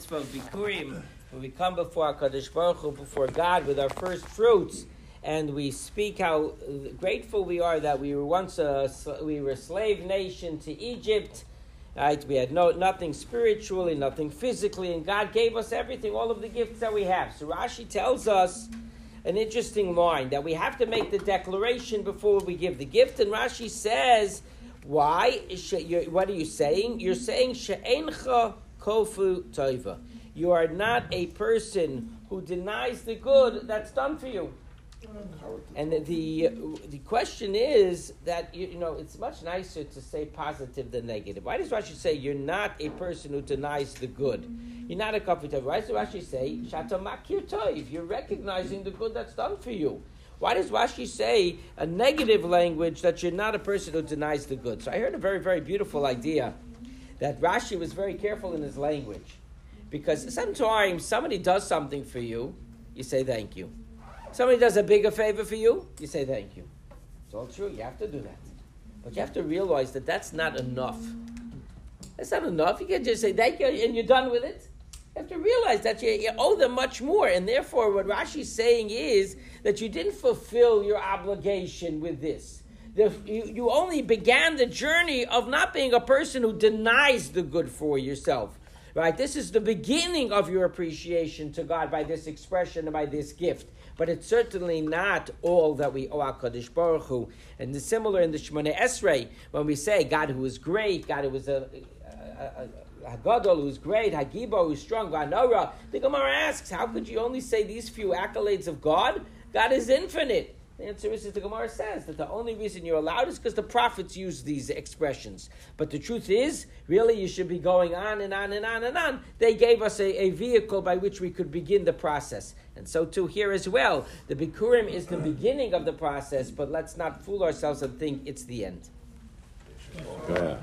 mitzvah of Bikurim, when we come before HaKadosh Baruch Hu, before God with our first fruits, and we speak how grateful we are that we were once a, we were a slave nation to Egypt, right? We had no, nothing spiritually, nothing physically, and God gave us everything, all of the gifts that we have. So Rashi tells us an interesting line that we have to make the declaration before we give the gift, and Rashi says, why? What are you saying? You're saying she'encha kofu toiva. You are not a person who denies the good that's done for you. And the, the, question is that you, you, know it's much nicer to say positive than negative. Why does Rashi say you're not a person who denies the good? You're not a kofu kafir Why does Rashi say shata makir toiv? You're recognizing the good that's done for you. Why does Rashi say a negative language that you're not a person who denies the good? So I heard a very, very beautiful idea that Rashi was very careful in his language. Because sometimes somebody does something for you, you say thank you. Somebody does a bigger favor for you, you say thank you. It's all true, you have to do that. But you have to realize that that's not enough. That's not enough. You can't just say thank you and you're done with it. You have to realize that you, you owe them much more. And therefore, what Rashi's saying is that you didn't fulfill your obligation with this. The, you, you only began the journey of not being a person who denies the good for yourself. Right? This is the beginning of your appreciation to God by this expression by this gift. But it's certainly not all that we owe HaKadosh Baruch Hu. And it's similar in the Shemona Esrei, when we say God who is great, God who is a, a, a Hagadol, who's great, Hagibo, who's strong, Vanora. The Gemara asks, how could you only say these few accolades of God? God is infinite. The answer is that the Gemara says that the only reason you're allowed is because the prophets use these expressions. But the truth is, really, you should be going on and on and on and on. They gave us a, a vehicle by which we could begin the process. And so too here as well. The Bikurim is the beginning of the process, but let's not fool ourselves and think it's the end. Yeah.